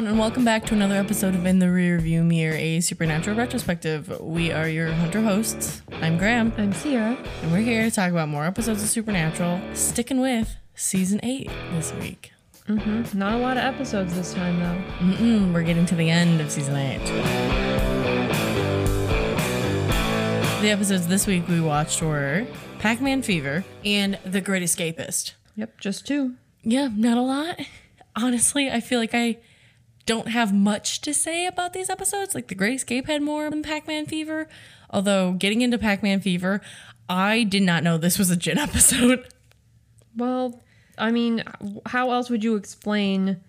everyone, and welcome back to another episode of In the Rearview Mirror, a supernatural retrospective. We are your hunter hosts. I'm Graham, I'm Sierra. and we're here to talk about more episodes of Supernatural, sticking with season eight this week. Mm-hmm. Not a lot of episodes this time, though. Mm-mm, we're getting to the end of season eight. The episodes this week we watched were Pac Man Fever and The Great Escapist. Yep, just two. Yeah, not a lot. Honestly, I feel like I don't have much to say about these episodes. Like The Great Escape had more than Pac Man Fever. Although, getting into Pac Man Fever, I did not know this was a Jinn episode. Well, I mean, how else would you explain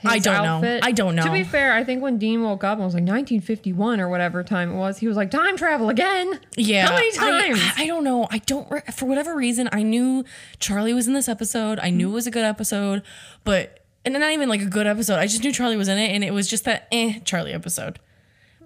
his I don't know. I don't know. To be fair, I think when Dean woke up and was like 1951 or whatever time it was, he was like, time travel again. Yeah. How many I- times? I, don't know. I don't, re- for whatever reason, I knew Charlie was in this episode. I knew it was a good episode, but, and not even like a good episode. I just knew Charlie was in it, and it was just that eh Charlie episode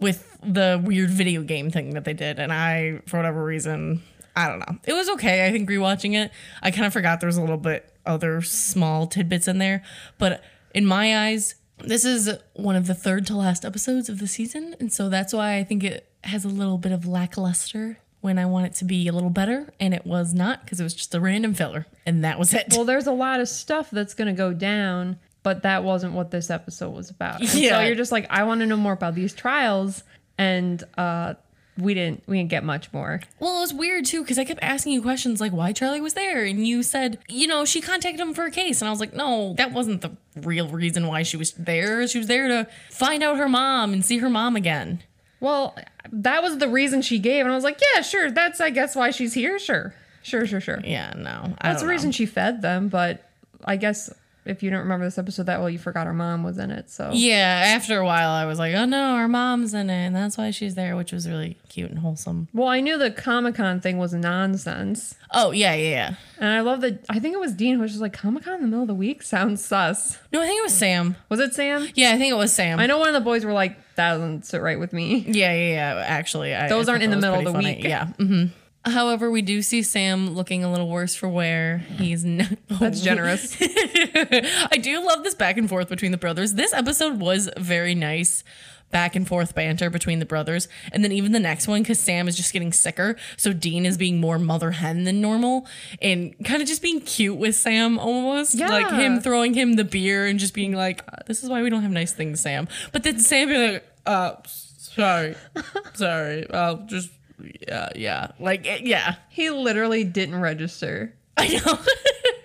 with the weird video game thing that they did. And I, for whatever reason, I don't know. It was okay. I think rewatching it, I kind of forgot there was a little bit other small tidbits in there. But in my eyes, this is one of the third to last episodes of the season. And so that's why I think it has a little bit of lackluster when I want it to be a little better. And it was not because it was just a random filler. And that was it. well, there's a lot of stuff that's going to go down, but that wasn't what this episode was about. And Yeah. So you're just like, I want to know more about these trials. And uh, we didn't we didn't get much more. Well, it was weird too because I kept asking you questions like why Charlie was there, and you said, you know, she contacted him for a case, and I was like, no, that wasn't the real reason why she was there. She was there to find out her mom and see her mom again. Well, that was the reason she gave, and I was like, yeah, sure. That's I guess why she's here. Sure, sure, sure, sure. Yeah, no, I That's the reason she fed them. But I guess if you don't remember this episode that well, you forgot her mom was in it. So Yeah, after a while, I was like, oh no, her mom's in it, and that's why she's there, which was really cute and wholesome. well, I knew the Comic Con thing was nonsense, Oh yeah, yeah, yeah. and I love that. I think it was Dean who was just like Comic Con in the middle of the week sounds sus. No, I think it was Sam. Was it Sam? Yeah, I think it was Sam. I know one of the boys were like, that doesn't sit right with me. Yeah, yeah, yeah. Actually, I, Those I aren't in the middle of the funny. week. Yeah. hmm However, we do see Sam looking a little worse for wear. He's not. That's generous. I do love this back and forth between the brothers. This episode was very nice. Back and forth banter between the brothers. And then even the next one, because Sam is just getting sicker. So Dean is being more mother hen than normal and kind of just being cute with Sam almost. Yeah. Like him throwing him the beer and just being like, this is why we don't have nice things, Sam. But then Sam being like, uh, sorry, sorry. Uh, just, yeah, yeah. Like, eh, yeah. he literally didn't register. I know.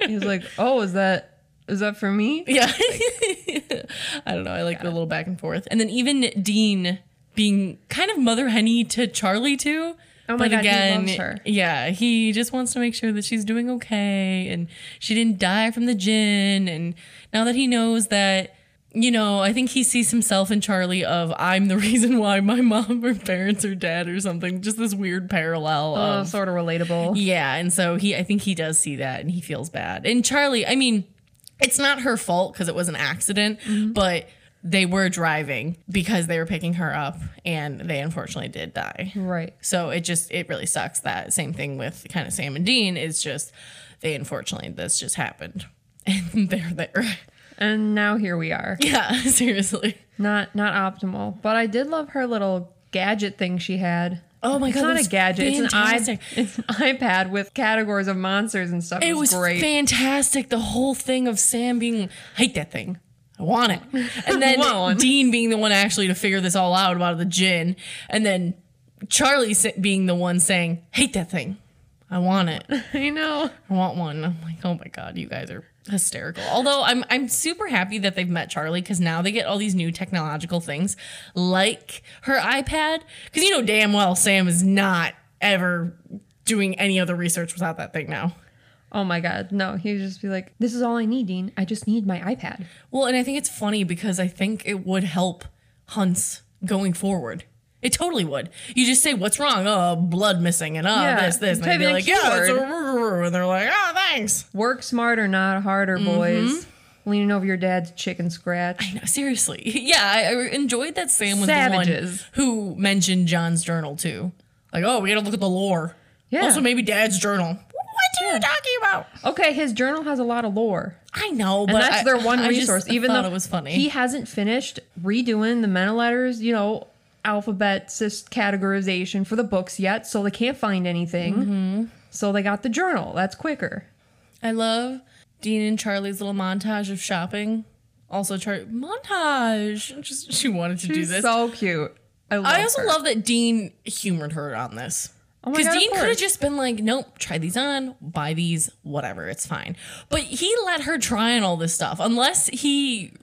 He was like, oh, is that is that for me? Yeah. I don't know. I like the little back and forth. And then even Dean being kind of mother henny to Charlie too. Oh my God, he loves her. Yeah, he just wants to make sure that she's doing okay and she didn't die from the Jinn. And now that he knows that, you know, I think he sees himself in Charlie of I'm the reason why my mom or parents are dead or something. Just this weird parallel Oh, of sort of relatable. yeah, and so he I think he does see that and he feels bad. And Charlie, I mean, it's not her fault because it was an accident, mm-hmm. but they were driving because they were picking her up and they unfortunately did die. Right. So it just it really sucks that same thing with kind of Sam and Dean is just they unfortunately this just happened. And they're there. And now here we are. Yeah, seriously. Not not optimal, but I did love her little gadget thing she had. Oh my It's god, It's not a was gadget. It's an, iP- it's an iPad with categories of monsters and stuff. It was great. fantastic. The whole thing of Sam being, hate that thing. I want it. And then. Dean being the one actually to figure this all out about the Jinn. And then Charlie being the one saying, hate that thing. I want it. I know. I want one. I'm like, oh my God, you guys are hysterical. Although I'm I'm super happy that they've met Charlie because now they get all these new technological things like her iPad. Because you know damn well Sam is not ever doing any other research without that thing now. Oh my god, no. He would just be like, "This is all I need, Dean. I just need my iPad." Well, and I think it's funny because I think it would help hunts going forward. It totally would. You just say, "What's wrong?" Oh, blood missing, and oh, Yeah. this, this, and they'd be like, "Yeah," it's keyword. a and they're like, "Oh, thanks." Work smarter, not harder, Mm-hmm. boys. Leaning over your dad's chicken scratch. I know, seriously, yeah, I, I enjoyed that Sam was Savages. the one who mentioned John's journal too. Like, oh, we got to look at the lore. Yeah. Also, maybe Dad's journal. What are you talking about? Okay, his journal has a lot of lore. I know, And but that's I- their one I resource. Even thought though it was funny. he hasn't finished redoing the meta letters, you know, alphabet categorization for the books yet, so they can't find anything. Mm-hmm. So they got the journal. That's quicker. I love Dean and Charlie's little montage of shopping. Also, Char montage. Just she wanted to do this. so cute. I, love I also her. love that Dean humored her on this. Oh Because of Dean could have just been like, nope, try these on, buy these, whatever, it's fine. But he let her try on all this stuff, unless he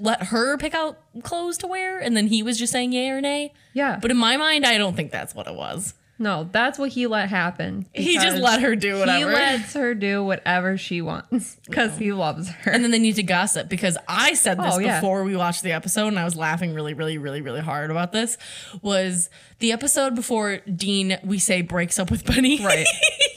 let her pick out clothes to wear and then he was just saying yay or nay. Yeah. But in my mind, I don't think that's what it was. No, that's what he let happen. He just let her do whatever. He lets her do whatever she wants because he loves her. and then they need to gossip because I said this Oh, yeah. before we watched the episode and I was laughing really, really, really, really hard about this. Was the episode before Dean, we say, breaks up with Benny. Right.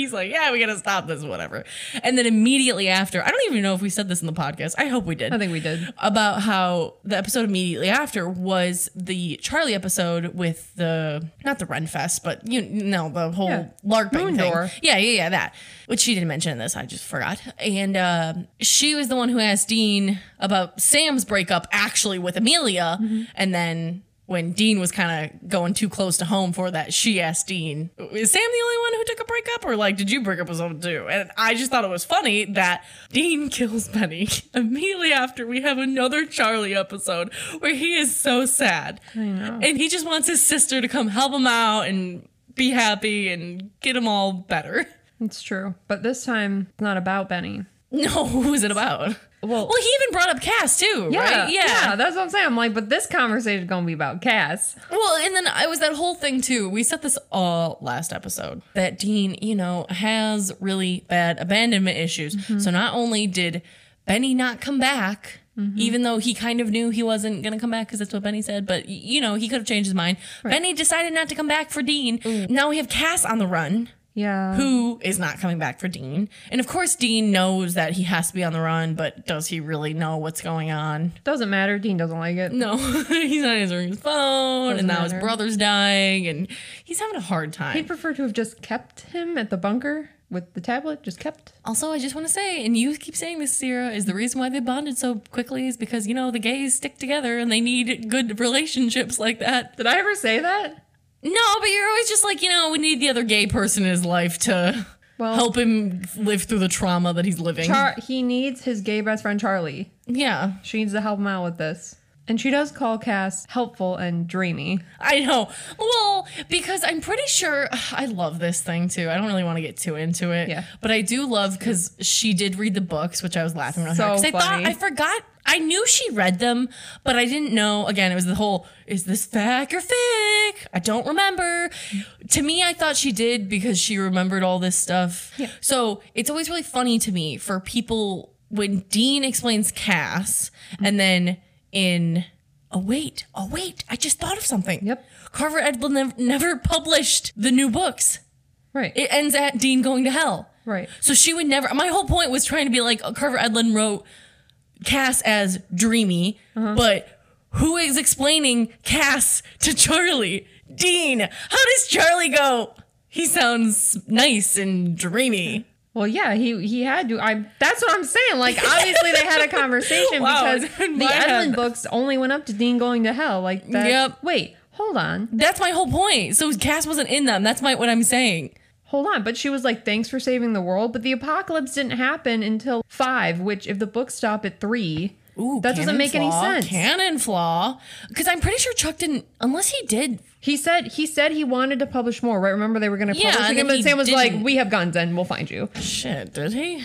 He's like, yeah, we gotta stop this, whatever. And then immediately after, I don't even know if we said this in the podcast. I hope we did. I think we did. about how the episode immediately after was the Charlie episode with the not the Renfest, but you know the whole Yeah. Moon thing. door. Yeah, yeah, yeah, that. Which she didn't mention in this. I just forgot. And uh, she was the one who asked Dean about Sam's breakup actually with Amelia, Mm-hmm. and then. When Dean was kind of going too close to home for that, she asked Dean, "Is Sam the only one who took a breakup, or like did you break up with someone too?" And I just thought it was funny that Dean kills Benny immediately after we have another Charlie episode where he is so sad, and he just wants his sister to come help him out and be happy and get him all better. It's true. But this time, it's not about Benny. No, who is it about? Well- well, he even brought up Cass too, Yeah, right? yeah, yeah, that's what I'm saying. I'm like, but this conversation is gonna be about Cass. Well, and then I was that whole thing too. We said this all last episode that Dean, you know, has really bad abandonment issues. Mm-hmm. So not only did Benny not come back, mm-hmm. even though he kind of knew he wasn't going to come back because that's what Benny said, but you know, he could have changed his mind. Benny decided not to come back for Dean. Now we have Cass on the run. Yeah. Who is not coming back for Dean? And of course, Dean knows that he has to be on the run, but does he really know what's going on? Doesn't matter. Dean doesn't like it. No, he's not answering his phone, Doesn't and now his matter. brother's dying, and he's having a hard time. He'd prefer to have just kept him at the bunker with the tablet. Just kept. also, I just want to say, and you keep saying this, Sierra, is the reason why they bonded so quickly is because you know the gays stick together and they need good relationships like that. Did I ever say that? No, but you're always just like, you know, we need the other gay person in his life to Well- help him live through the trauma that he's living. Char- he needs his gay best friend Charlie. yeah, She needs to help him out with this. And she does call Cass helpful and dreamy. I know. Well, because I'm pretty sure I love this thing too. I don't really want to get too into it. Yeah. But I do love because she did read the books, which I was laughing really So hard. Because I thought. I forgot. I knew she read them, but I didn't know. Again, it was the whole is this fact or fic? I don't remember. To me, I thought she did because she remembered all this stuff. Yeah. So it's always really funny to me for people when Dean explains Cass mm-hmm. and then in oh wait, oh wait, I just thought of something. Yep. Carver Edlund nev- never published the new books. Right. It ends at Dean going to hell. right. So she would never. My whole point was trying to be like oh, Carver Edlund wrote Cass as dreamy, Uh-huh. but who is explaining Cass to Charlie? Dean. How does Charlie go? He sounds nice and dreamy. Well, yeah, he he had to. I. That's what I'm saying. Like, obviously, they had a conversation Wow, because the. Edlund books only went up to Dean going to hell. Like that. Yep. Wait, hold on, That's my whole point. So Cass wasn't in them. That's my what I'm saying. Hold on. But she was like, "Thanks for saving the world." But the apocalypse didn't happen until five. Which, if the books stop at three, Ooh, that doesn't make any flaw, sense. Canon flaw. Because I'm pretty sure Chuck didn't, unless he did. He said he said he wanted to publish more. Right? Remember they were going to Yeah, publish and again, but Sam was like, didn't. "We have guns, and we'll find you." Shit, did he?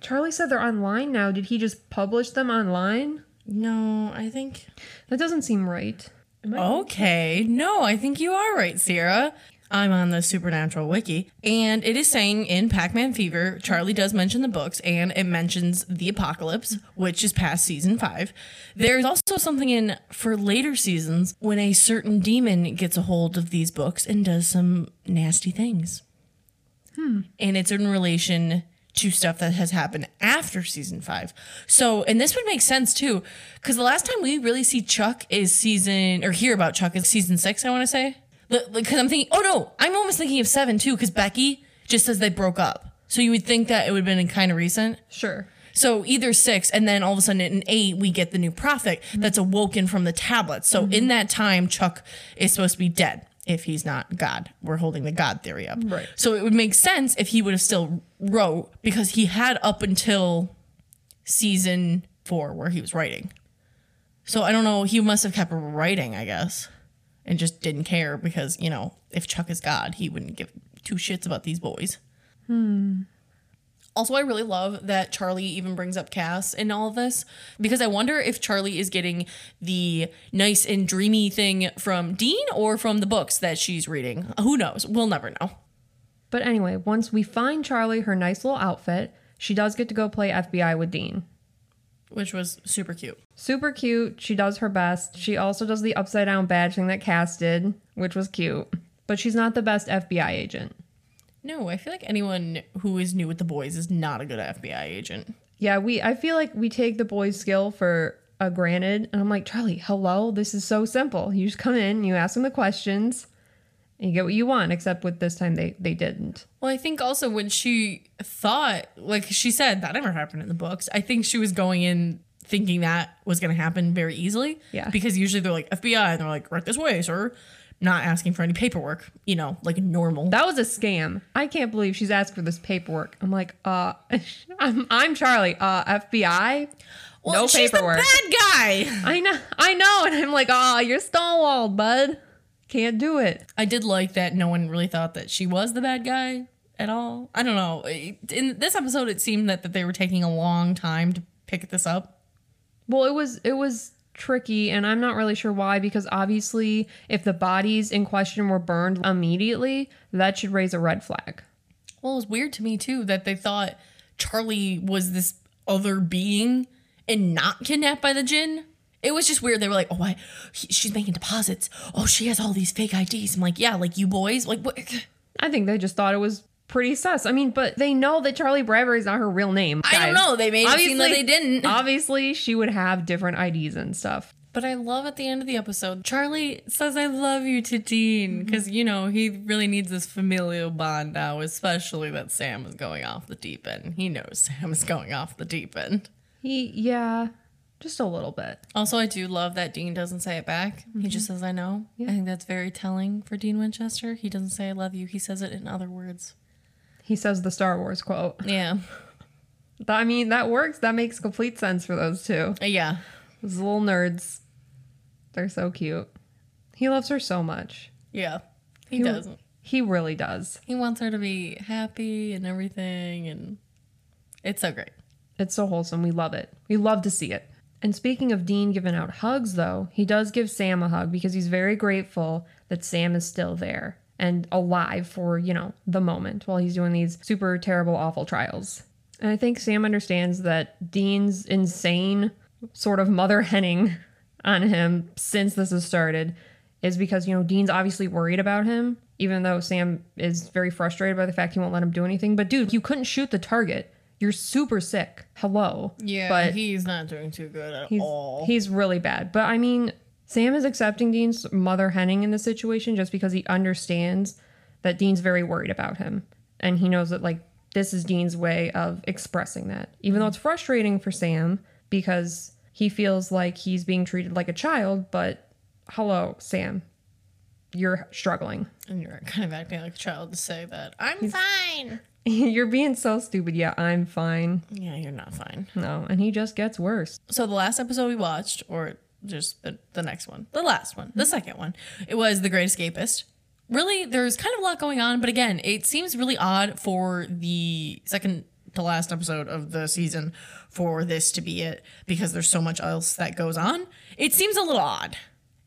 Charlie said they're online now. Did he just publish them online? No, I think. That doesn't seem right. Okay. No, I think you are right, Sierra. I'm on the Supernatural Wiki, and it is saying in Pac Man Fever, Charlie does mention the books, and it mentions the apocalypse, which is past season five. There's also something in for later seasons when a certain demon gets a hold of these books and does some nasty things. Hmm. And it's in relation to stuff that has happened after season five. So, and this would make sense too, because the last time we really see Chuck is season, or hear about Chuck is season six, I want to say. Because I'm thinking, oh no, I'm almost thinking of seven too, because Becky, just says they broke up. So you would think that it would have been kind of recent. Sure. So either six, and then all of a sudden in eight, we get the new prophet mm-hmm. that's awoken from the tablets. So in mm-hmm. that time, Chuck is supposed to be dead if he's not God. We're holding the God theory up. Right. So it would make sense if he would have still wrote because he had up until season four where he was writing. So I don't know. He must have kept writing, I guess, and just didn't care because, you know, if Chuck is God, he wouldn't give two shits about these boys. Hmm. Also, I really love that Charlie even brings up Cass in all of this because I wonder if Charlie is getting the nice and dreamy thing from Dean or from the books that she's reading. Who knows? We'll never know. But anyway, once we find Charlie her nice little outfit, she does get to go play FBI with Dean. Which was super cute. Super cute. She does her best. She also does the upside down badge thing that Cass did, which was cute. But she's not the best FBI agent. No, I feel like anyone who is new with the boys is not a good FBI agent. Yeah, we I feel like we take the boys' skill for a granted. And I'm like, Charlie, hello, this is so simple. You just come in, you ask them the questions, you get what you want, except with this time they they didn't. Well, I think also when she thought, like she said, that never happened in the books. I think she was going in thinking that was going to happen very easily. Yeah. Because usually they're like FBI and they're like, right this way, sir. Not asking for any paperwork, you know, like normal. That was a scam. I can't believe she's asked for this paperwork. I'm like, uh I'm I'm Charlie. Uh FBI? well, no she's paperwork. the bad guy. I know I know. And I'm like, oh, you're stonewalled, bud. Can't do it. I did like that no one really thought that she was the bad guy at all. I don't know. In this episode, it seemed that, that they were taking a long time to pick this up. Well, it was it was tricky and I'm not really sure why because obviously if the bodies in question were burned immediately, that should raise a red flag. Well, it was weird to me too that they thought Charlie was this other being and not kidnapped by the Jinn. It was just weird. They were like, "Oh, I, he, she's making deposits. Oh, she has all these fake IDs." I'm like, "Yeah, like you boys, like what?" I think they just thought it was pretty sus. I mean, but they know that Charlie Bradbury is not her real name. I don't know. They made it seem like they didn't. Obviously, she would have different IDs and stuff. But I love at the end of the episode, Charlie says, I love you to Dean. Because, you know, he really needs this familial bond now, especially that Sam is going off the deep end. He knows Sam is going off the deep end. He, yeah, just a little bit. Also, I do love that Dean doesn't say it back. He mm-hmm. just says, I know. I think that's very telling for Dean Winchester. He doesn't say, I love you. He says it in other words. He says the Star Wars quote. Yeah. I mean, that works. That makes complete sense for those two. Uh, yeah. Those little nerds. They're so cute. He loves her so much. Yeah. He, He- doesn't. He really does. He wants her to be happy and everything. And it's so great. It's so wholesome. We love it. We love to see it. And speaking of Dean giving out hugs, though, he does give Sam a hug because he's very grateful that Sam is still there and alive for, you know, the moment while he's doing these super terrible, awful trials. And I think Sam understands that Dean's insane sort of mother henning on him since this has started is because, you know, Dean's obviously worried about him, even though Sam is very frustrated by the fact he won't let him do anything. But dude, you couldn't shoot the target. You're super sick. Hello. Yeah, but he's not doing too good at he's, he's really bad. But I mean, Sam is accepting Dean's mother henning in this situation just because he understands that Dean's very worried about him. And he knows that, like, this is Dean's way of expressing that. Even though it's frustrating for Sam because he feels like he's being treated like a child, but hello, Sam, you're struggling. And you're kind of acting like a child to say that. I'm fine. you're being so stupid. Yeah, I'm fine. Yeah, you're not fine. No, and he just gets worse. So the last episode we watched, or just the, the next one, the last one, the second one, it was The Great Escapist. Really, there's kind of a lot going on, but again, it seems really odd for the second to last episode of the season for this to be it because there's so much else that goes on. It seems a little odd.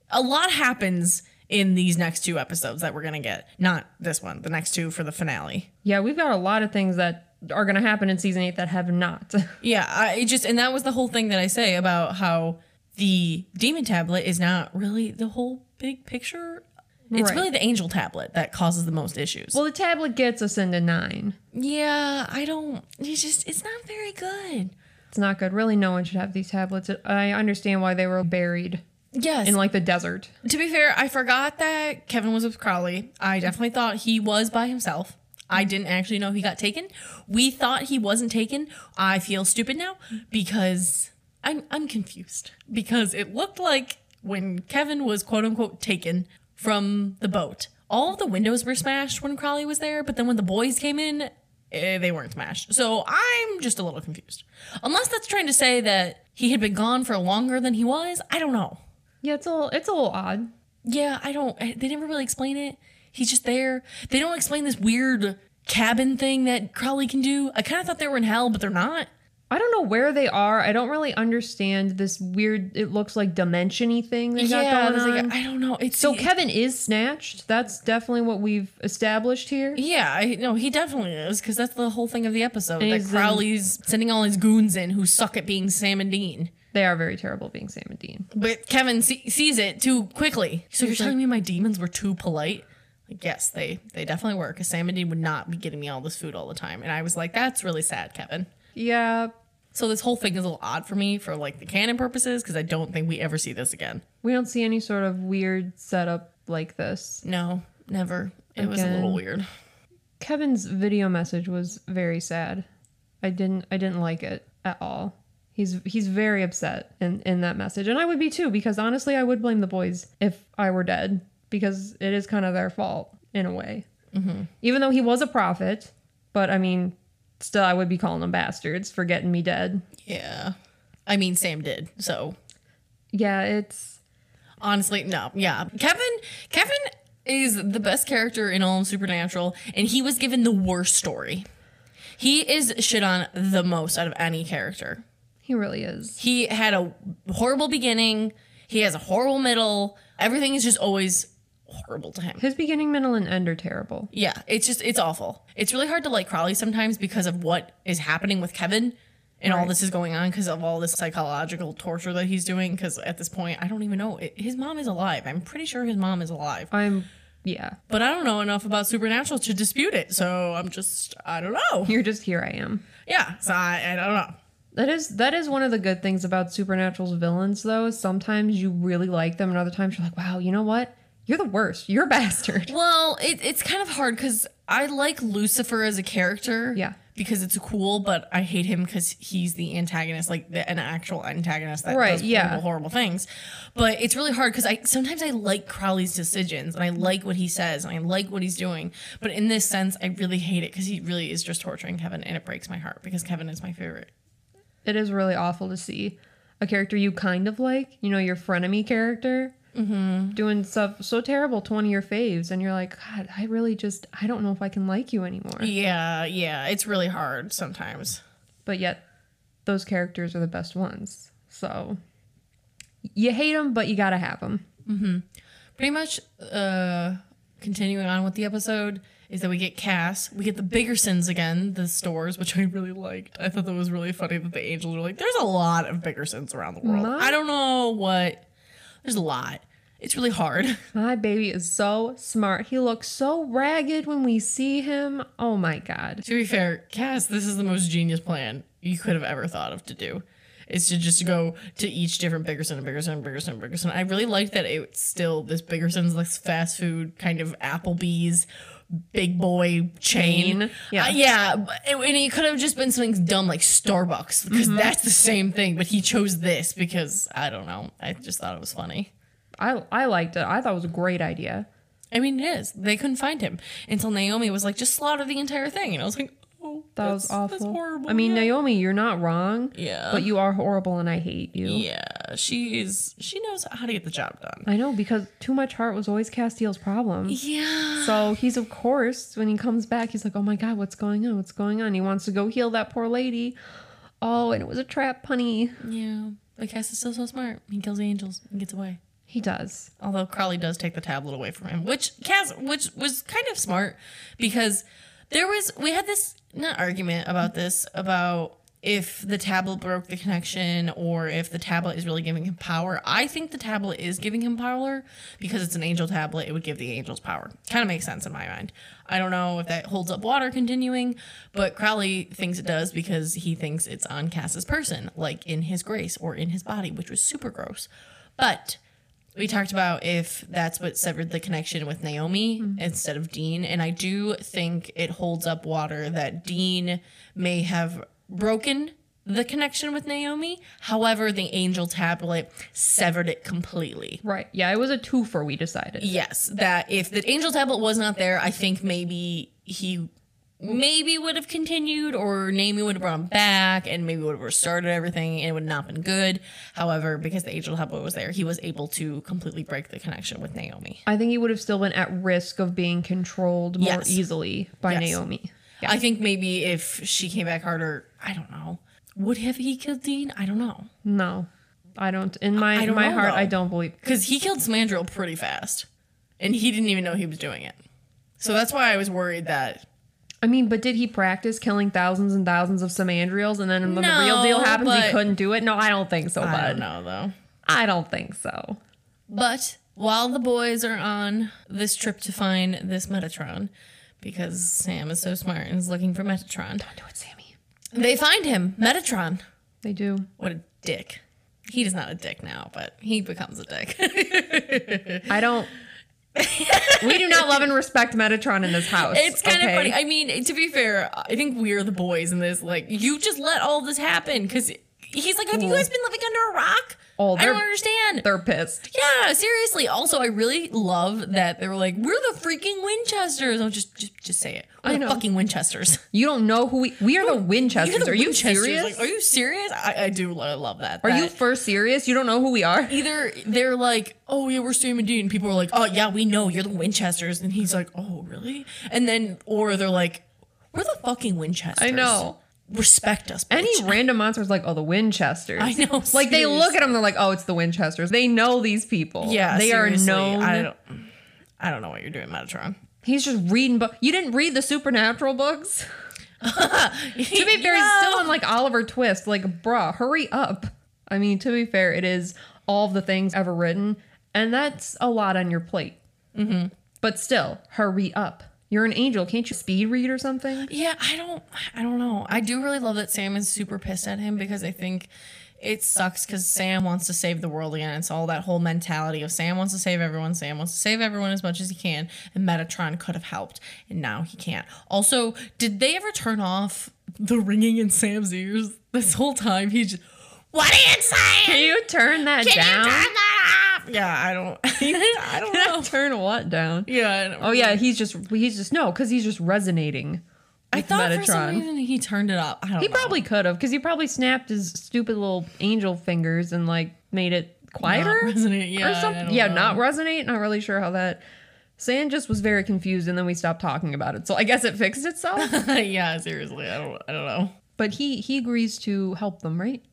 A lot happens in these next two episodes that we're going to get. Not this one, the next two for the finale. Yeah, we've got a lot of things that are going to happen in season eight that have not. Yeah, I just and that was the whole thing that I say about how the demon tablet is not really the whole big picture. It's Right. really the angel tablet that causes the most issues. well, the tablet gets us into nine. yeah, I don't. It's just it's not very good. It's not good. Really, no one should have these tablets. I understand why they were buried Yes. in like the desert. to be fair, I forgot that Kevin was with Crowley. I definitely thought he was by himself. I didn't actually know he got taken. We thought he wasn't taken. I feel stupid now because I'm I'm confused because it looked like when Kevin was quote unquote taken from the boat, all of the windows were smashed when Crowley was there, but then when the boys came in, eh, they weren't smashed. So I'm just a little confused. Unless that's trying to say that he had been gone for longer than he was. I don't know. Yeah, it's a little, it's a little odd. Yeah, I don't. They never really explain it. He's just there. They don't explain this weird cabin thing that Crowley can do. I kind of thought they were in hell, but they're not. I don't know where they are. I don't really understand this weird. It looks like dimension-y thing they got Yeah, going there's on. like, I don't know. It's so Kevin is snatched. That's definitely what we've established here. Yeah, I no, he definitely is because that's the whole thing of the episode. And That in- um, Crowley's sending all his goons in who suck at being Sam and Dean. They are very terrible being Sam and Dean. But Kevin see- sees it too quickly. So you're He's telling me my demons were too polite? Like, yes, they they definitely were. Because Sam and Dean would not be getting me all this food all the time, and I was like, that's really sad, Kevin. Yeah, So this whole thing is a little odd for me for like the canon purposes because I don't think we ever see this again. we don't see any sort of weird setup like this. No, never. It was a Again. little weird. Kevin's video message was very sad. I didn't I didn't like it at all. He's he's very upset in in that message, and I would be too because honestly, I would blame the boys if I were dead because it is kind of their fault in a way. Mm-hmm. Even though he was a prophet, but I mean, still, I would be calling them bastards for getting me dead. Yeah. I mean, Sam did. So Yeah, it's honestly, no. Yeah. Kevin, Kevin is the best character in all of Supernatural, and he was given the worst story. He is shit on the most out of any character. He really is. He had a horrible beginning. He has a horrible middle. Everything is just always horrible to him. His beginning, middle, and end are terrible. Yeah, it's just it's awful. It's really hard to like Crowley sometimes because of what is happening with Kevin and all this is going on because of all this psychological torture that he's doing. Because at this point, I don't even know it, his mom is alive. I'm pretty sure his mom is alive, I'm yeah. but I don't know enough about Supernatural to dispute it. So I'm just I don't know. You're just here. I am. Yeah, so I, I don't know. That is that is one of the good things about Supernatural's villains, though. Is sometimes you really like them, and other times you're like, "Wow, you know what? You're the worst. You're a bastard." Well, it, it's kind of hard because I like Lucifer as a character. Yeah. Because it's cool, but I hate him because he's the antagonist, like the, an actual antagonist that Right, does yeah. horrible, horrible things. But it's really hard because I sometimes I like Crowley's decisions and I like what he says and I like what he's doing. But in this sense, I really hate it because he really is just torturing Kevin and it breaks my heart because Kevin is my favorite. It is really awful to see a character you kind of like, you know, your frenemy character, doing stuff so terrible to one of your faves, and you're like, God, I really just I don't know if I can like you anymore. Yeah, yeah, it's really hard sometimes. But yet, those characters are the best ones. So you hate them, but you gotta have them. pretty much uh continuing on with the episode is that we get Cass, we get the Biggersons again, the stores, which I really liked. I thought that was really funny that the angels were like, there's a lot of Biggersons around the world. My- I don't know what there's a lot. It's really hard. My baby is so smart. He looks so ragged when we see him. Oh my god. to be fair, Cass, this is the most genius plan you could have ever thought of to do. Is to just go to each different Biggerson and Biggerson and Biggerson and Biggerson. I really liked that it's still this Biggerson's like fast food kind of Applebee's big boy chain. Chain, yeah. Uh, yeah. And it could have just been something dumb like Starbucks because Mm-hmm. that's the same thing. But he chose this because I don't know. I just thought it was funny. I I liked it. I thought it was a great idea. I mean, it is. They couldn't find him until Naomi was like, just slaughter the entire thing. And I was like, That that's, was awful. That's horrible. I mean, yeah. Naomi, you're not wrong. Yeah. But you are horrible and I hate you. Yeah, she's she knows how to get the job done. I know because too much heart was always Castiel's problem. Yeah. So he's of course when he comes back, he's like, "Oh my god, what's going on? What's going on?" He wants to go heal that poor lady. Oh, and it was a trap, honey. Yeah. But Cass is still so smart. He kills the angels and gets away. He does. Although Crowley does take the tablet away from him, which Cass, which was kind of smart because there was we had this not argument about this about if the tablet broke the connection or if the tablet is really giving him power. I think the tablet is giving him power because it's an angel tablet. It would give the angels power. Kind of makes sense in my mind. I don't know if that holds up water continuing, but Crowley thinks it does because he thinks it's on Cass's person, like in his grace or in his body, which was super gross. But we talked about if that's what severed the connection with Naomi instead of Dean. And I do think it holds up water that Dean may have broken the connection with Naomi. However, the angel tablet severed it completely. Right. Yeah, it was a twofer, we decided. Yes, that if the angel tablet was not there, I think maybe he maybe would have continued or Naomi would have brought him back and maybe would have restarted everything and it would not been good. However, because the angel tablet was there, he was able to completely break the connection with Naomi. I think he would have still been at risk of being controlled more Yes. easily by Yes. Naomi. Yeah. I think maybe if she came back harder, I don't know. Would have he killed Dean? I don't know. no. I don't in my don't my know, heart though. I don't believe Because he killed Samandriel pretty fast. And he didn't even know he was doing it. So that's why I was worried that I mean, but did he practice killing thousands and thousands of Samandriels and then when the No, real deal happens he couldn't do it? No, I don't think so, I bud. don't know though. I don't think so. But while the boys are on this trip to find this Metatron, because Sam is so smart and is looking for Metatron, Don't Do it, Sammy. they find him, Metatron. They do. What a dick. He is not a dick now, but he becomes a dick. I don't We do not love and respect Metatron in this house. it's kind okay? of funny. I mean, to be fair, I think we're the boys in this. Like, you just let all this happen because he's like, Have you guys been living under a rock? Oh, I don't understand. They're pissed. Yeah, seriously. Also, I really love that they were like, "We're the freaking Winchesters." Oh, just, just, just say it. We're I the know. fucking Winchesters. You don't know who we we are the Winchesters. The are you Winchesters. serious? Like, are you serious? I, I do lo- love that. are That you for serious? You don't know who we are? Either they're like, "Oh yeah, we're Sam and Dean," and people are like, "Oh yeah, we know you're the Winchesters," and he's like, "Oh really?" And then, or they're like, "We're the fucking Winchesters." I know. Respect us. bitch. Any random monster's like, oh, the Winchesters. I know, Like they look at them, they're like, oh, it's the Winchesters. They know these people. Yeah, they seriously, are known. I don't. I don't know what you're doing, Metatron. He's just reading book. You didn't read the supernatural books. to be fair, he's still in like Oliver Twist. Like, bruh, hurry up. I mean, to be fair, it is all the things ever written, and that's a lot on your plate. Mm-hmm. But still, hurry up. You're an angel. Can't you speed read or something? Yeah, I don't I don't know. I do really love that Sam is super pissed at him because I think it sucks because Sam wants to save the world again. It's all that whole mentality of Sam wants to save everyone, Sam wants to save everyone as much as he can, and Metatron could have helped, and now he can't. Also, did they ever turn off the ringing in Sam's ears this whole time? He just What are you saying? Can you turn that Can down? you turn that off? Yeah, I don't I don't know. turn what down? Yeah, I don't Oh yeah, he's just he's just no, because he's just resonating. I thought for some reason he turned it up. I don't He know. probably could have, because he probably snapped his stupid little angel fingers and like made it quieter Not resonate. Yeah, or something. Yeah, know. not resonate. Not really sure how that. Sam just was very confused, and then we stopped talking about it. So I guess it fixed itself. yeah, seriously, I don't I don't know. but he he agrees to help them, right?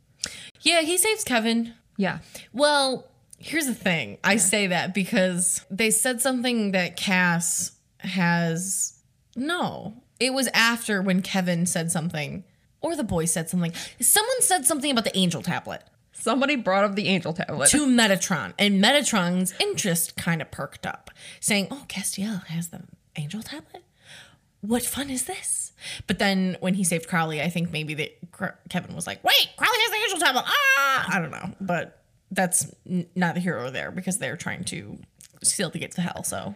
Yeah, he saves Kevin. Yeah. Well, here's the thing. I say that because they said something that Cass has. No, it was after when Kevin said something, or the boy said something. Someone said something about the angel tablet Somebody brought up the angel tablet. to Metatron, and Metatron's interest kind of perked up, saying, "Oh, Castiel has the angel tablet. What fun is this?" But then when he saved Crowley, I think maybe that Kevin was like, "Wait, Crowley has the angel tablet." Ah, I don't know, but that's n- not the hero there because they're trying to steal to get to hell. So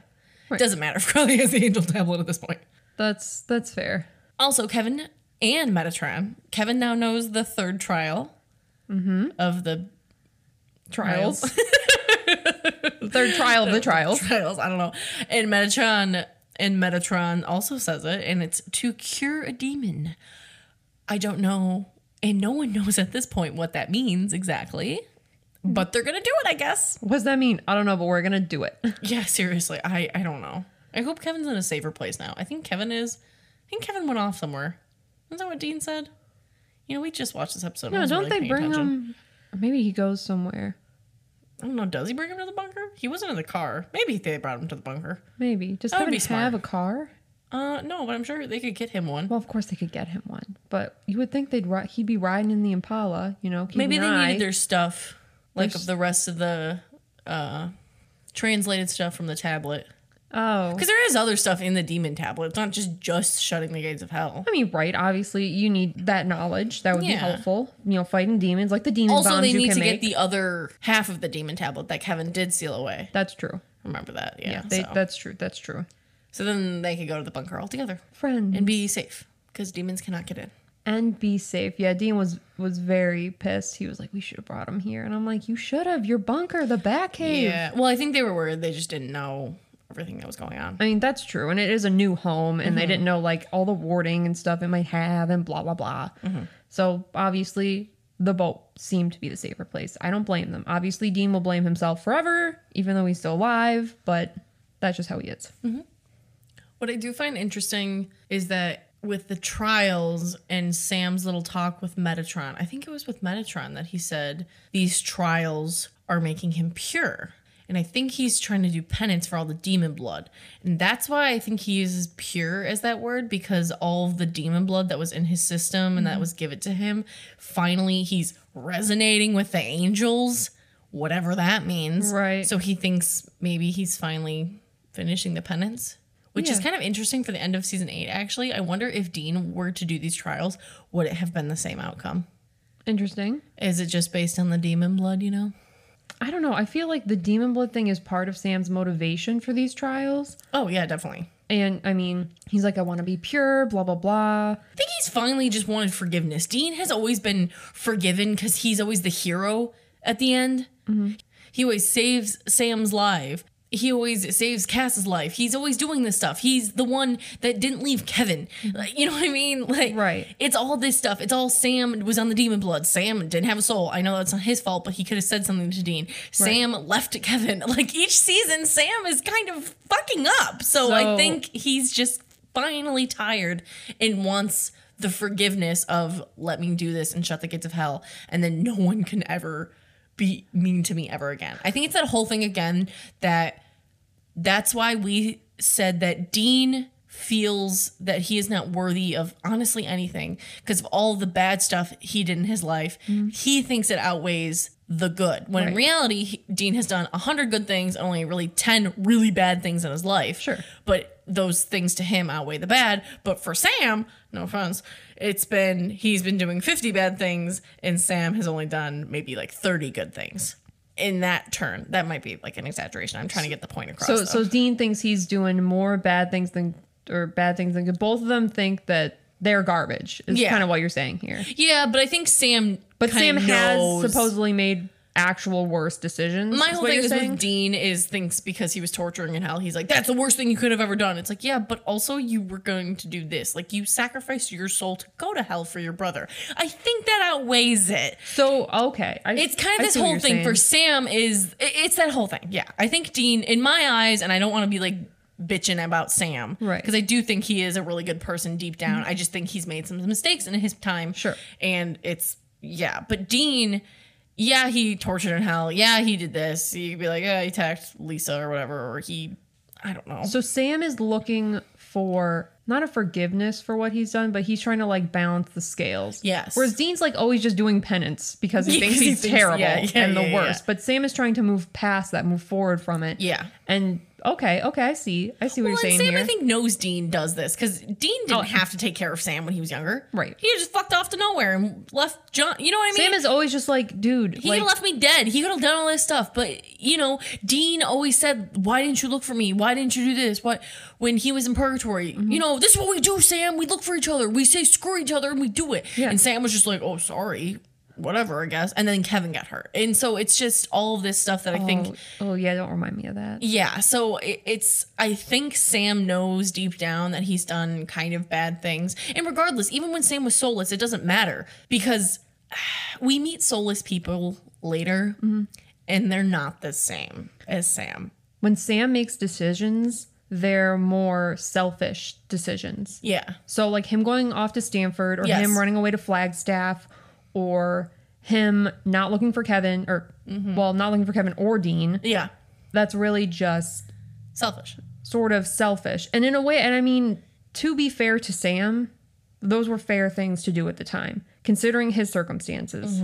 it doesn't matter if Crowley has the angel tablet at this point. That's that's fair. Also, Kevin and Metatron. Kevin now knows the third trial of the Trials. trials. Third trial of the trials. trials. I don't know. And Metatron and Metatron also says it, and it's to cure a demon. I don't know, and no one knows at this point what that means exactly. But they're gonna do it, I guess. What does that mean? I don't know, but we're gonna do it. Yeah, seriously, I I don't know. I hope Kevin's in a safer place now. I think Kevin is. I think Kevin went off somewhere. Isn't that what Dean said? You know, we just watched this episode. No, don't really they bring attention. him? Or maybe he goes somewhere. I don't know. Does he bring him to the bunker? He wasn't in the car. Maybe they brought him to the bunker. Maybe. Does That would Kevin be smart. have a car? Uh, no, but I'm sure they could get him one. Well, of course they could get him one, but you would think they'd ri- he'd be riding in the Impala, you know. Maybe they eye. needed their stuff, like There's- the rest of the uh, translated stuff from the tablet. Oh. Because there is other stuff in the demon tablet. It's not just just shutting the gates of hell. I mean, right, obviously you need that knowledge. That would be helpful. You know, fighting demons like the demon Also, they need to make. get the other half of the demon tablet that Kevin did seal away. That's true. Remember that? Yeah. Yeah, they, so. that's true. That's true. so then they could go to the bunker altogether Friend and be safe because demons cannot get in. and be safe. Yeah, Dean was was very pissed. He was like, "We should have brought him here," and I'm like, "You should have. Your bunker, the back cave." Yeah. Well, I think they were worried. They just didn't know everything that was going on. I mean, that's true. And it is a new home, and they mm-hmm. didn't know like all the warding and stuff it might have, and blah, blah, blah. Mm-hmm. So obviously, the boat seemed to be the safer place. I don't blame them. Obviously, Dean will blame himself forever, even though he's still alive, but that's just how he is. Mm-hmm. What I do find interesting is that with the trials and Sam's little talk with Metatron, I think it was with Metatron that he said these trials are making him pure. And I think he's trying to do penance for all the demon blood. And that's why I think he uses pure as that word because all of the demon blood that was in his system and that mm-hmm. was given to him, finally he's resonating with the angels, whatever that means. Right. So he thinks maybe he's finally finishing the penance which is kind of interesting for the end of season eight. Actually, I wonder if Dean were to do these trials, would it have been the same outcome? Interesting. Is it just based on the demon blood? You know? I don't know. I feel like the demon blood thing is part of Sam's motivation for these trials. Oh yeah, definitely. And I mean, he's like, I want to be pure, blah, blah, blah. I think he's finally just wanted forgiveness. Dean has always been forgiven because he's always the hero at the end. Mm-hmm. He always saves Sam's life. He always saves Cass's life. He's always doing this stuff. He's the one that didn't leave Kevin. Mm-hmm. Like, you know what I mean? Like, Right. It's all this stuff. It's all Sam was on the demon blood. Sam didn't have a soul. I know that's not his fault, but he could have said something to Dean. Sam left Kevin. Like each season, Sam is kind of fucking up. so I think he's just finally tired and wants the forgiveness of let me do this and shut the gates of hell and then no one can ever be mean to me ever again. I think it's that whole thing again that that's why we said that Dean feels that he is not worthy of honestly anything because of all the bad stuff he did in his life. Mm-hmm. He thinks it outweighs the good. When in reality, he- Dean has done 100 good things and only really 10 really bad things in his life. Sure. But those things to him outweigh the bad. But for Sam, no offense, it's been he's been doing 50 bad things and Sam has only done maybe like 30 good things. In that turn, that might be like an exaggeration. I'm trying to get the point across. So, though. so Dean thinks he's doing more bad things than, or bad things than good. Both of them think that they're garbage, is Yeah. kind of what you're saying here. yeah, but I think Sam. But Sam has supposedly made actual worse decisions. My whole thing is saying? with Dean is thinks because he was torturing in hell, he's like, that's the worst thing you could have ever done. It's like, yeah, but also you were going to do this. Like you sacrificed your soul to go to hell for your brother. I think that outweighs it. So okay, I, It's kind of I this whole thing for. Sam is it's that whole thing. Yeah. I think Dean, in my eyes, and I don't want to be like bitching about Sam. Right. Because I do think he is a really good person deep down. Mm-hmm. I just think he's made some mistakes in his time. Sure. And it's yeah. But Dean, yeah, he tortured in hell. Yeah, he did this. You could be like, yeah, he attacked Lisa or whatever, or he I don't know. So Sam is looking for not a forgiveness for what he's done, but he's trying to like balance the scales. Yes. Whereas Dean's like always just doing penance because he Yeah, thinks 'cause he he's thinks- terrible yeah, yeah, and the worst. But Sam is trying to move past that, move forward from it. Yeah. And okay, okay, I see. I see what Well, you're saying Sam, here. I think, knows Dean does this because Dean didn't Oh. have to take care of Sam when he was younger. Right. He just fucked off to nowhere and left John. You know what I mean? Sam is always just like, dude, He like, could have left me dead. He could have done all this stuff. But, you know, Dean always said, Why didn't you look for me? Why didn't you do this? What when he was in purgatory? Mm-hmm. You know, this is what we do, Sam. We look for each other. We say screw each other and we do it. Yeah. And Sam was just like, Oh, sorry. Whatever, I guess. And then Kevin got hurt. And so it's just all of this stuff that I think oh, oh yeah, don't remind me of that. yeah, so it, it's I think Sam knows deep down that he's done kind of bad things. And regardless, even when Sam was soulless, it doesn't matter because we meet soulless people later mm-hmm. and they're not the same as Sam. When Sam makes decisions, they're more selfish decisions. Yeah. So like him going off to Stanford or Yes. him running away to Flagstaff or him not looking for Kevin or Mm-hmm. well, not looking for Kevin or Dean. Yeah. That's really just Selfish. sort of selfish. And in a way, and I mean, to be fair to Sam, those were fair things to do at the time, considering his circumstances.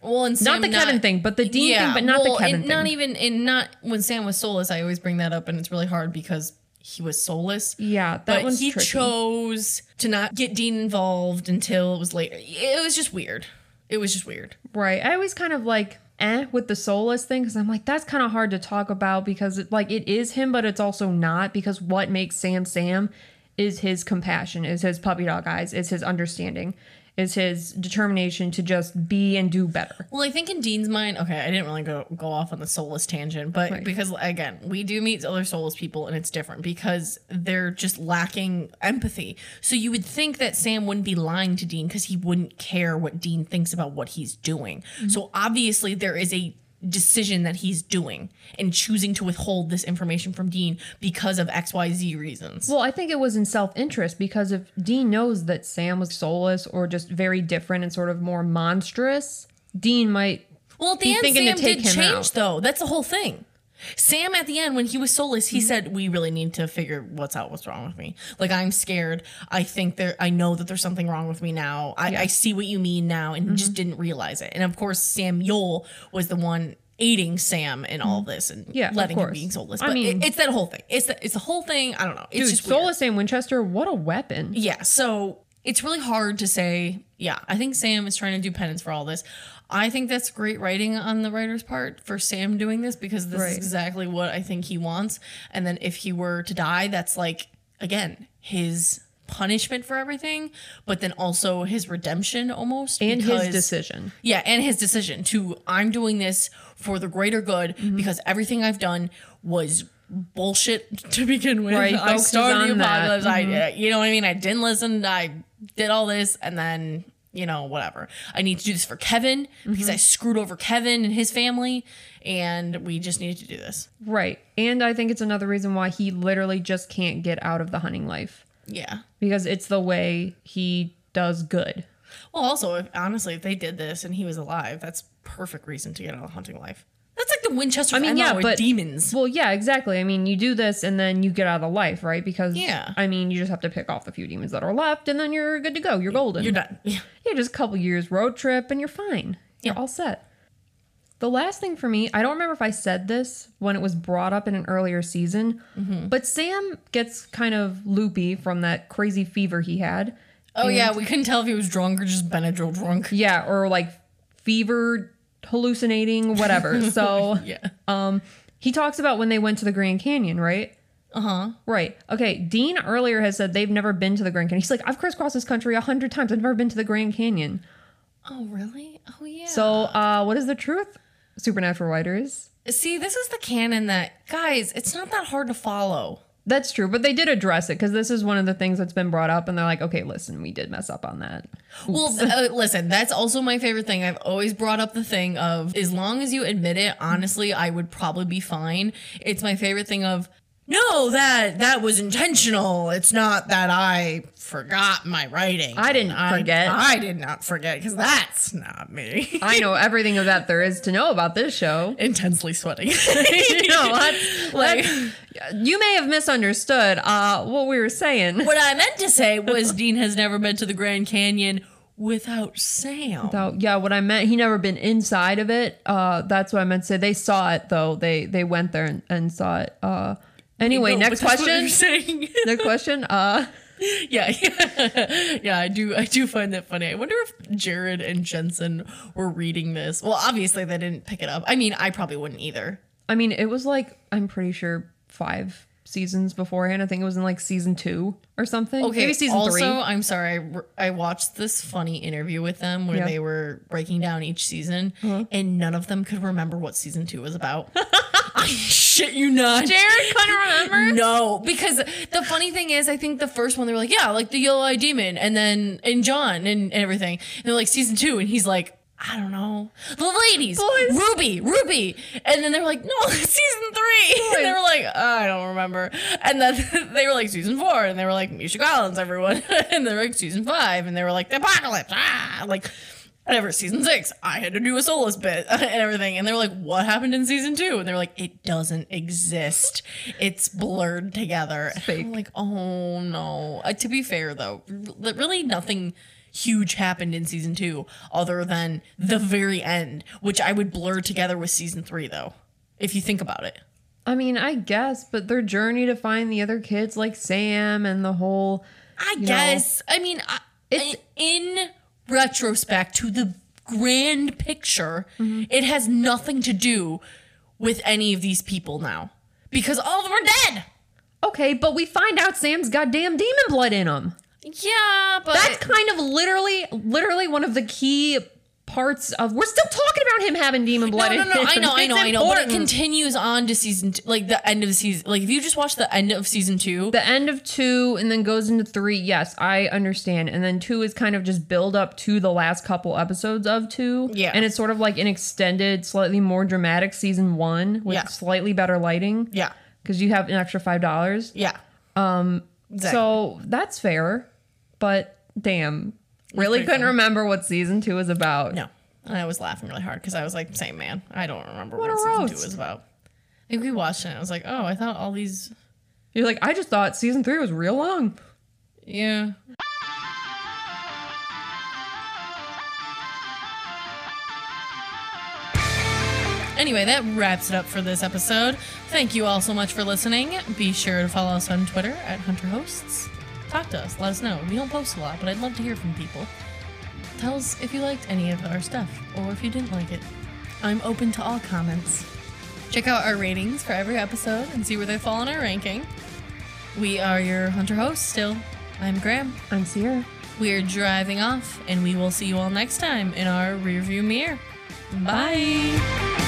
Well, and Sam Not the Kevin thing, but the Dean thing, but not well, the Kevin and Not even and not when Sam was soulless. I always bring that up, and it's really hard because he was soulless. Yeah, that but one's he tricky. chose to not get Dean involved until it was later. It was just weird. It was just weird. Right. I always kind of like eh with the soulless thing because I'm like that's kind of hard to talk about because it, like it is him, but it's also not because what makes Sam Sam is his compassion, is his puppy dog eyes, is his understanding, is his determination to just be and do better. Well, I think in Dean's mind, okay, I didn't really go go off on the soulless tangent, but Right. because again, we do meet other soulless people and it's different because they're just lacking empathy. So you would think that Sam wouldn't be lying to Dean because he wouldn't care what Dean thinks about what he's doing. Mm-hmm. So obviously there is a decision that he's doing and choosing to withhold this information from Dean because of XYZ reasons. Well, I think it was in self interest because if Dean knows that Sam was soulless or just very different and sort of more monstrous, Dean might. Well, at the end, thinking to Sam take did him change, out. though. That's the whole thing. Sam, at the end, when he was soulless, Mm-hmm. he said, "We really need to figure what's out, what's wrong with me. Like I'm scared. I think there. I know that there's something wrong with me now. I, I see what you mean now, and Mm-hmm. just didn't realize it. And of course, Sam Samuel was the one aiding Sam in all this and Mm-hmm. Yeah, letting him being soulless. I mean- it- it's that whole thing. It's the, it's the whole thing. I don't know. It's Dude, just soulless Sam Winchester, what a weapon. Yeah, so it's really hard to say. Yeah, I think Sam is trying to do penance for all this. I think that's great writing on the writer's part for Sam doing this because this Right. is exactly what I think he wants. And then if he were to die, that's like, again, his punishment for everything, but then also his redemption almost. And his decision. yeah, and his decision to I'm doing this for the greater good Mm-hmm. because everything I've done was bullshit to begin with. Right, I started the that. Mm-hmm. apocalypse. I, you know what I mean? I didn't listen. I did all this, and then you know whatever. I need to do this for Kevin because Mm-hmm. I screwed over Kevin and his family, and we just needed to do this. Right. And I think it's another reason why he literally just can't get out of the hunting life Yeah. because it's the way he does good. Well, also, if, honestly, if they did this and he was alive, that's perfect reason to get out of hunting life. That's like the Winchester. I mean, yeah, but demons. Well, yeah, exactly. I mean, you do this and then you get out of the life, right? Because Yeah. I mean, you just have to pick off the few demons that are left, and then you're good to go. You're golden. You're done. Yeah. Yeah, just a couple years road trip, and you're fine. You're Yeah. all set. The last thing for me, I don't remember if I said this when it was brought up in an earlier season, Mm-hmm. but Sam gets kind of loopy from that crazy fever he had. Oh yeah, we couldn't tell if he was drunk or just Benadryl drunk. Yeah, or like fever hallucinating, whatever. So Yeah. um he talks about when they went to the Grand Canyon, right? Uh-huh. Right. Okay. Dean earlier has said they've never been to the Grand Canyon. He's like, I've crisscrossed this country a hundred times. I've never been to the Grand Canyon. Oh really? Oh yeah. So, uh, what is the truth? Supernatural writers. see, this is the canon that guys, it's not that hard to follow. That's true, but they did address it because this is one of the things that's been brought up, and they're like, okay, listen, we did mess up on that. Well, uh, listen, that's also my favorite thing. I've always brought up the thing of as long as you admit it, honestly, I would probably be fine. It's my favorite thing of no, that that was intentional. It's not that I forgot my writing. I didn't forget. I did not forget because that's not me. I know everything of that there is to know about this show. Intensely sweating. you know what? like You may have misunderstood uh, what we were saying. what I meant to say was Dean has never been to the Grand Canyon without Sam. So, yeah, what I meant, he never been inside of it. Uh, that's what I meant to say. They saw it though. They they went there and, and saw it. Uh, anyway, next question. next question. Uh, yeah, yeah, yeah. I do. I do find that funny. I wonder if Jared and Jensen were reading this. Well, obviously they didn't pick it up. I mean, I probably wouldn't either. I mean, it was like I'm pretty sure five seasons beforehand. I think it was in like season two or something. Okay. maybe season also, three. I'm sorry. I, I watched this funny interview with them where Yeah. Uh-huh. they were breaking down each season, and none of them could remember what season two was about. I shit you not. Jared couldn't remember. No, because the funny thing is, I think the first one they were like, yeah, like the yellow eye demon, and then and John and, and everything. And they're like season two, and he's like, I don't know, the ladies, Boys. Ruby, Ruby, and then they were like, no, season three, and they were like, I don't remember, and then they were like season four, and they were like Misha Collins, everyone, and they were like season five, and they were like the apocalypse, ah, like. Whatever, season six, I had to do a soulless bit and everything. And they were like, What happened in season two? And they were like, It doesn't exist. It's blurred together. I'm like, Oh no. Uh, to be fair, though, r- really nothing huge happened in season two other than the very end, which I would blur together with season three, though, if you think about it. I mean, I guess, but their journey to find the other kids like Sam and the whole I know, guess. I mean, I, It's- in retrospect to the grand picture, Mm-hmm. it has nothing to do with any of these people now because all of them are dead. Okay, but we find out Sam's got damn demon blood in him. Yeah, but That's kind of literally, literally one of the key parts of. We're still talking about him having demon no, blood no, no, him. I know, I know, I know, but it continues on to season, t- like the end of the season. Like if you just watch the end of season two, the end of two and then goes into three. Yes, I understand. And then two is kind of just build up to the last couple episodes of two. Yeah. and it's sort of like an extended, slightly more dramatic season one with Yeah. slightly better lighting. yeah, because you have an extra five dollars. yeah, um, exactly. So that's fair, but damn, really couldn't remember what season two was about. no, and I was laughing really hard because I was like, same man, I don't remember What what, season roast. two was about. Think we watched it. and I was like, oh, I thought all these, You're like, I just thought season three was real long. yeah. Anyway, that wraps it up for this episode. Thank you all so much for listening. Be sure to follow us on Twitter at Hunter Hosts. Talk to us, let us know. We don't post a lot, but I'd love to hear from people. Tell us if you liked any of our stuff or if you didn't like it. I'm open to all comments. Check out our ratings for every episode and see where they fall in our ranking. We are your Hunter hosts still. I'm Graham. I'm Sierra. We're driving off, and we will see you all next time in our rearview mirror. Bye.